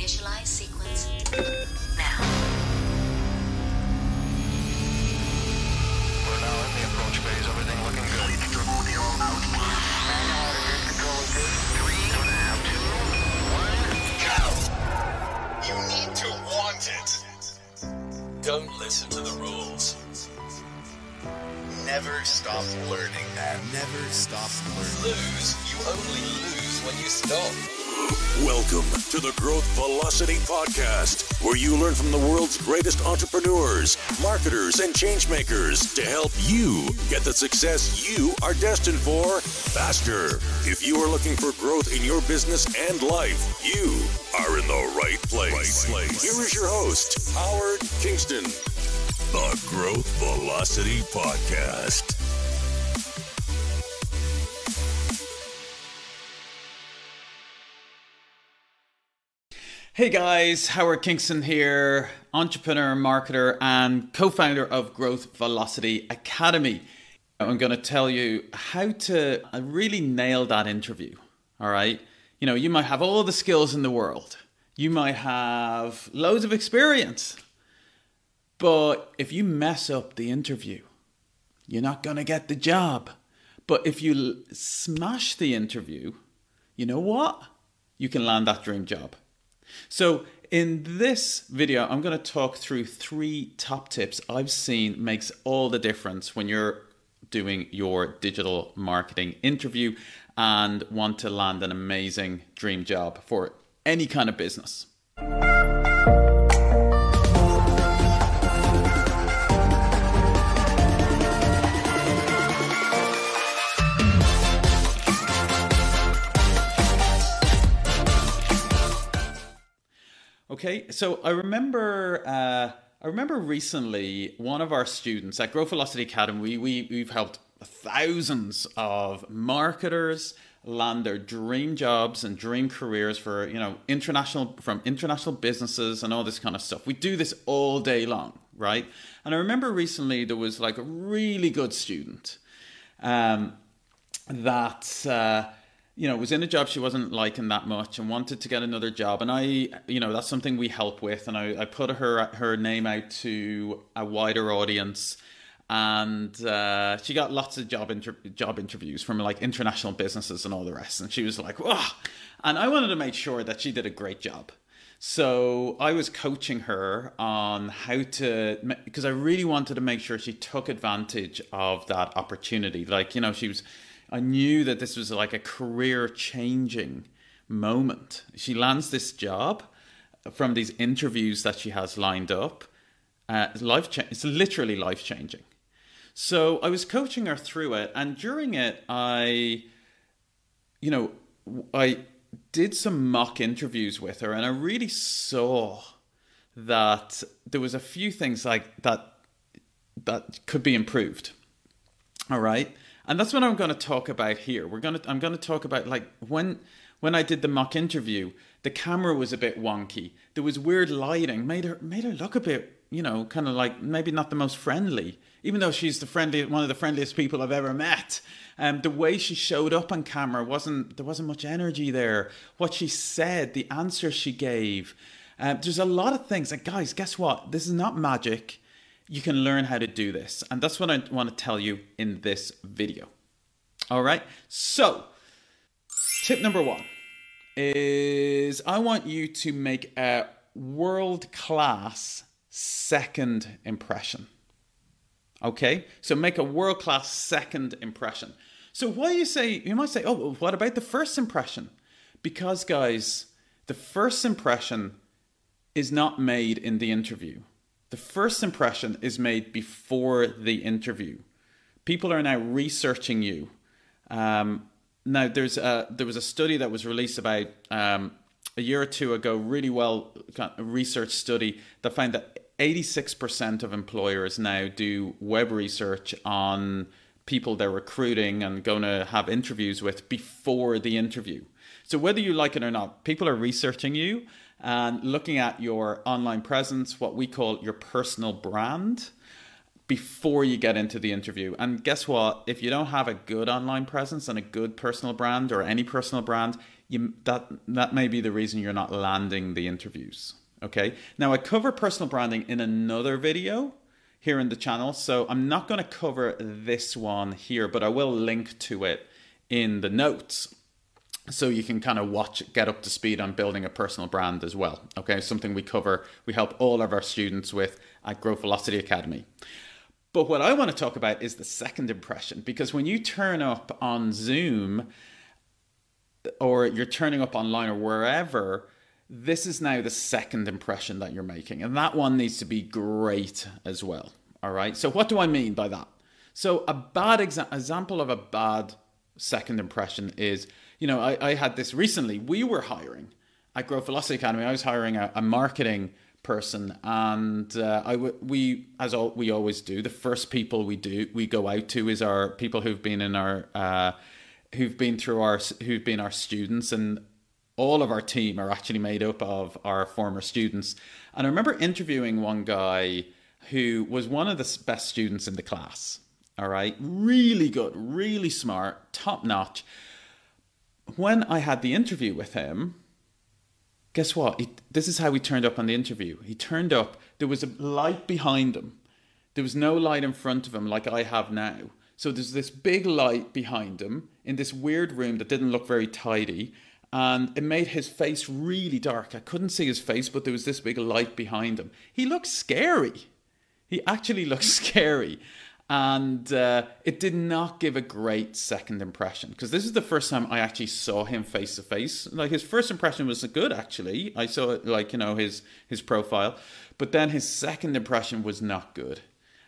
Initialize sequence now. We're now in the approach phase. Everything looking good. Manual attitude control is good. Three, two, one, go. You need to want it. Don't listen to the rules. Never stop learning, man. Never stop learning. Lose, you only lose when you stop. Welcome to the Growth Velocity Podcast, where you learn from the world's greatest entrepreneurs, marketers, and changemakers to help you get the success you are destined for faster. If you are looking for growth in your business and life, you are in the right place. Here is your host, Howard Kingston, the Growth Velocity Podcast. Hey guys, Howard Kingston here, entrepreneur, marketer, and co founder of Growth Velocity Academy. I'm going to tell you how to uh, really nail that interview. All right. You know, you might have all the skills in the world, you might have loads of experience, but if you mess up the interview, you're not going to get the job. But if you smash the interview, you know what? You can land that dream job. So, in this video, I'm going to talk through three top tips I've seen makes all the difference when you're doing your digital marketing interview and want to land an amazing dream job for any kind of business. Okay, so I remember uh, I remember recently one of our students at Growth Velocity Academy. We, we we've helped thousands of marketers land their dream jobs and dream careers for you know international from international businesses and all this kind of stuff. We do this all day long, right? And I remember recently there was like a really good student um, that. Uh, you know, was in a job she wasn't liking that much and wanted to get another job. And I, you know, that's something we help with. And I, I put her her name out to a wider audience, and uh, she got lots of job inter- job interviews from like international businesses and all the rest. And she was like, "Wow!" And I wanted to make sure that she did a great job. So I was coaching her on how to, because I really wanted to make sure she took advantage of that opportunity. Like, you know, she was I knew that this was like a career changing moment. She lands this job from these interviews that she has lined up. Uh, life cha- it's literally life changing. So I was coaching her through it, and during it, I, you know, I did some mock interviews with her, and I really saw that there was a few things like that that could be improved. All right and that's what I'm going to talk about here. We're going to I'm going to talk about like when when I did the mock interview, the camera was a bit wonky. There was weird lighting, made her made her look a bit, you know, kind of like maybe not the most friendly, even though she's the friendly one of the friendliest people I've ever met. Um, the way she showed up on camera wasn't there wasn't much energy there. What she said, the answer she gave, um, there's a lot of things. And guys, guess what? This is not magic you can learn how to do this. And that's what I want to tell you in this video. All right. So, tip number one is I want you to make a world class second impression. Okay. So, make a world class second impression. So, why you say, you might say, oh, what about the first impression? Because, guys, the first impression is not made in the interview the first impression is made before the interview. People are now researching you. Um, now, there's a, there was a study that was released about um, a year or two ago, really well research study that found that 86% of employers now do web research on people they're recruiting and going to have interviews with before the interview. So whether you like it or not, people are researching you and looking at your online presence, what we call your personal brand, before you get into the interview. And guess what? If you don't have a good online presence and a good personal brand or any personal brand, you that that may be the reason you're not landing the interviews. Okay. Now I cover personal branding in another video here in the channel, so I'm not going to cover this one here, but I will link to it in the notes so you can kind of watch get up to speed on building a personal brand as well okay? Something we cover we help all of our students with at growth velocity academy. But what i want to talk about is the second impression because when you turn up on zoom or you're turning up online or wherever this is now the second impression that you're making and that one needs to be great as well all right? So what do i mean by that? So a bad exa- example of a bad second impression is you know, I, I had this recently. We were hiring at Growth Velocity Academy. I was hiring a, a marketing person, and uh, I w- we as all, we always do. The first people we do we go out to is our people who've been in our uh, who've been through our who've been our students, and all of our team are actually made up of our former students. And I remember interviewing one guy who was one of the best students in the class. All right, really good, really smart, top notch when I had the interview with him, guess what? He, this is how he turned up on the interview. He turned up, there was a light behind him. There was no light in front of him like I have now. So there's this big light behind him in this weird room that didn't look very tidy. And it made his face really dark. I couldn't see his face, but there was this big light behind him. He looked scary. He actually looked scary and uh, it did not give a great second impression because this is the first time I actually saw him face to face. Like his first impression was good, actually. I saw it, like you know his his profile, but then his second impression was not good,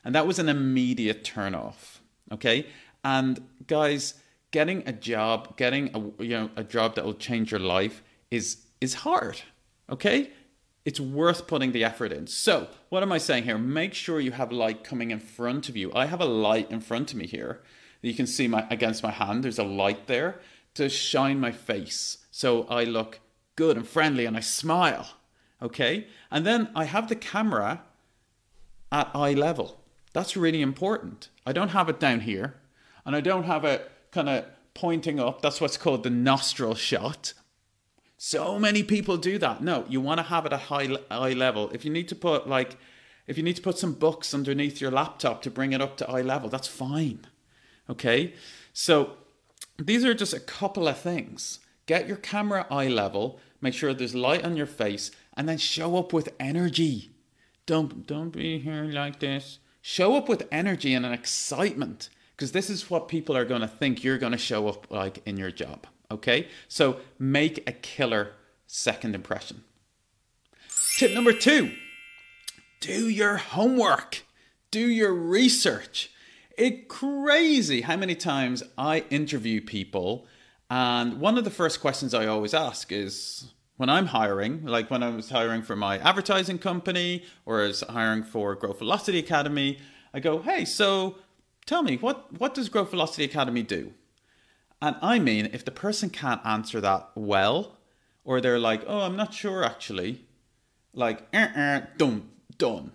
and that was an immediate turn off. Okay, and guys, getting a job, getting a you know a job that will change your life is is hard. Okay, it's worth putting the effort in. So, what am I saying here? Make sure you have light coming in front of you. I have a light in front of me here. You can see my against my hand. There's a light there to shine my face, so I look good and friendly, and I smile. Okay, and then I have the camera at eye level. That's really important. I don't have it down here, and I don't have it kind of pointing up. That's what's called the nostril shot. So many people do that. No, you want to have it at high eye level. If you need to put like, if you need to put some books underneath your laptop to bring it up to eye level, that's fine. Okay, so these are just a couple of things. Get your camera eye level. Make sure there's light on your face, and then show up with energy. Don't don't be here like this. Show up with energy and an excitement, because this is what people are going to think you're going to show up like in your job. Okay, so make a killer second impression. Tip number two do your homework, do your research. It's crazy how many times I interview people, and one of the first questions I always ask is when I'm hiring, like when I was hiring for my advertising company or as hiring for Growth Velocity Academy, I go, hey, so tell me, what, what does Growth Velocity Academy do? And I mean, if the person can't answer that well, or they're like, oh, I'm not sure actually, like, uh-uh, done, done.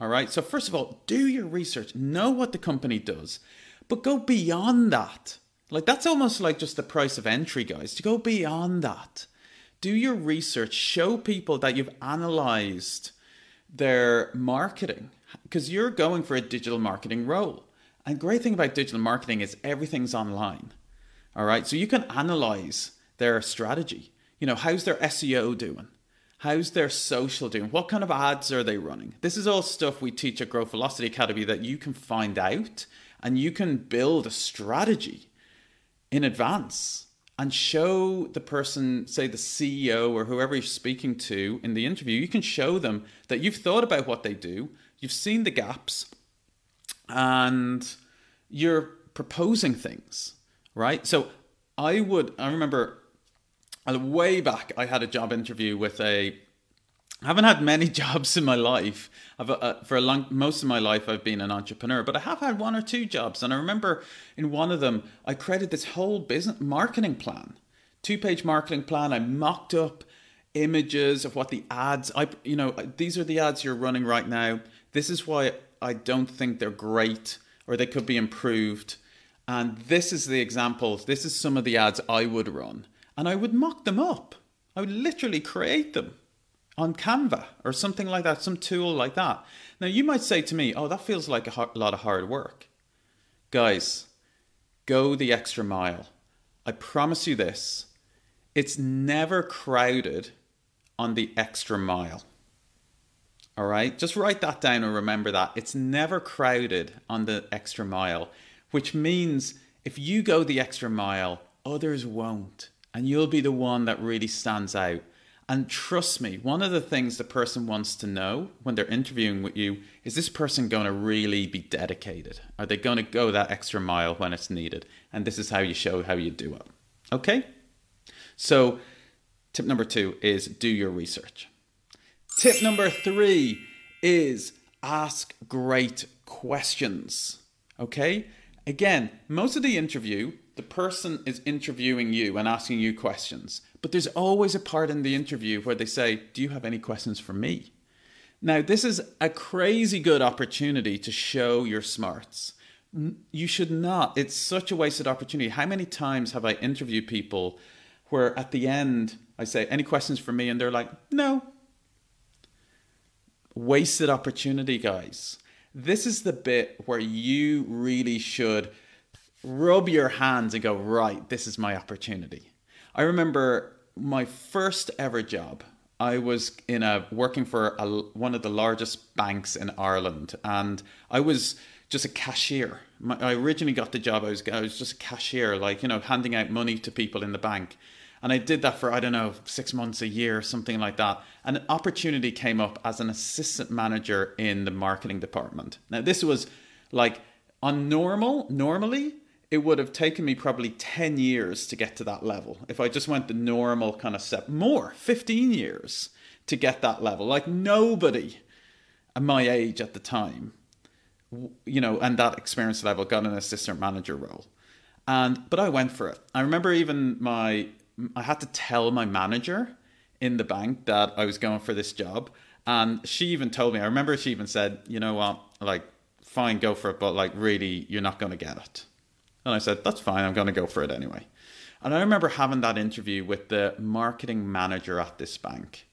All right. So, first of all, do your research, know what the company does, but go beyond that. Like, that's almost like just the price of entry, guys, to go beyond that. Do your research, show people that you've analyzed their marketing because you're going for a digital marketing role. And great thing about digital marketing is everything's online. All right. So you can analyze their strategy. You know, how's their SEO doing? How's their social doing? What kind of ads are they running? This is all stuff we teach at Growth Velocity Academy that you can find out and you can build a strategy in advance and show the person, say the CEO or whoever you're speaking to in the interview, you can show them that you've thought about what they do, you've seen the gaps, and you're proposing things right? So I would, I remember uh, way back, I had a job interview with a. I haven't had many jobs in my life. I've, uh, for a long, most of my life, I've been an entrepreneur, but I have had one or two jobs. And I remember in one of them, I created this whole business marketing plan, two page marketing plan. I mocked up images of what the ads, I, you know, these are the ads you're running right now. This is why I don't think they're great or they could be improved. And this is the examples, this is some of the ads I would run. and I would mock them up. I would literally create them on Canva or something like that, some tool like that. Now, you might say to me, oh, that feels like a lot of hard work. Guys, go the extra mile. I promise you this it's never crowded on the extra mile. All right, just write that down and remember that. It's never crowded on the extra mile, which means if you go the extra mile, others won't. And you'll be the one that really stands out. And trust me, one of the things the person wants to know when they're interviewing with you is this person going to really be dedicated? Are they going to go that extra mile when it's needed? And this is how you show how you do it. Okay? So, tip number two is do your research. Tip number three is ask great questions. Okay? Again, most of the interview, the person is interviewing you and asking you questions. But there's always a part in the interview where they say, Do you have any questions for me? Now, this is a crazy good opportunity to show your smarts. You should not. It's such a wasted opportunity. How many times have I interviewed people where at the end I say, Any questions for me? And they're like, No. Wasted opportunity, guys. This is the bit where you really should rub your hands and go, Right, this is my opportunity. I remember my first ever job. I was in a working for a, one of the largest banks in Ireland, and I was just a cashier. My, I originally got the job. I was I was just a cashier, like you know, handing out money to people in the bank, and I did that for I don't know six months, a year, something like that. And an opportunity came up as an assistant manager in the marketing department. Now this was like on normal, normally it would have taken me probably 10 years to get to that level. If I just went the normal kind of step, more, 15 years to get that level. Like nobody at my age at the time, you know, and that experience level got an assistant manager role. And, but I went for it. I remember even my, I had to tell my manager in the bank that I was going for this job. And she even told me, I remember she even said, you know what, like, fine, go for it, but like, really, you're not going to get it. And I said, that's fine, I'm going to go for it anyway. And I remember having that interview with the marketing manager at this bank,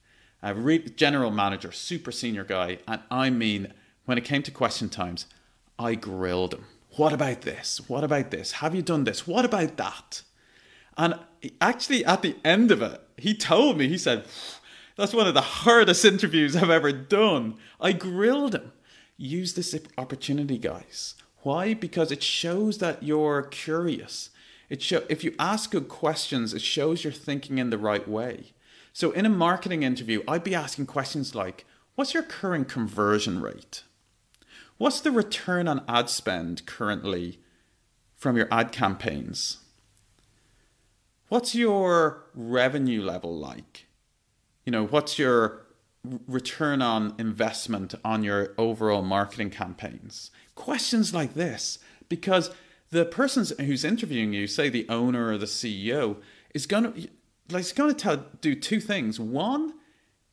a re- general manager, super senior guy. And I mean, when it came to question times, I grilled him. What about this? What about this? Have you done this? What about that? And actually, at the end of it, he told me, he said, that's one of the hardest interviews I've ever done. I grilled him. Use this opportunity, guys. Why? Because it shows that you're curious. It show if you ask good questions, it shows you're thinking in the right way. So in a marketing interview, I'd be asking questions like, what's your current conversion rate? What's the return on ad spend currently from your ad campaigns? What's your revenue level like? You know, what's your return on investment on your overall marketing campaigns? Questions like this, because the person who's interviewing you, say the owner or the CEO, is going to like it's going to tell do two things. One,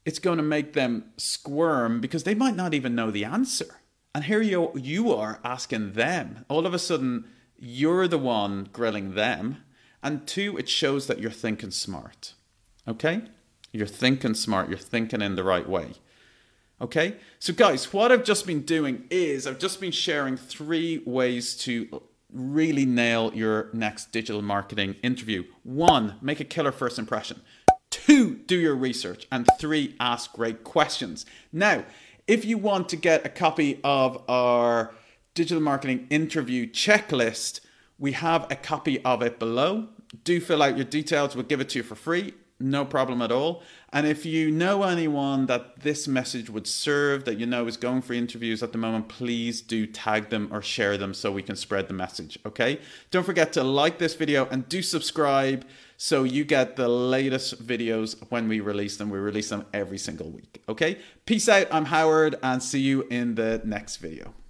it's going to make them squirm because they might not even know the answer. And here you you are asking them. All of a sudden, you're the one grilling them. And two, it shows that you're thinking smart. Okay? You're thinking smart, you're thinking in the right way. Okay? So, guys, what I've just been doing is I've just been sharing three ways to really nail your next digital marketing interview. One, make a killer first impression. Two, do your research. And three, ask great questions. Now, if you want to get a copy of our digital marketing interview checklist, we have a copy of it below. Do fill out your details, we'll give it to you for free no problem at all. And if you know anyone that this message would serve, that you know is going for interviews at the moment, please do tag them or share them so we can spread the message. Okay. Don't forget to like this video and do subscribe so you get the latest videos when we release them. We release them every single week. Okay. Peace out. I'm Howard and see you in the next video.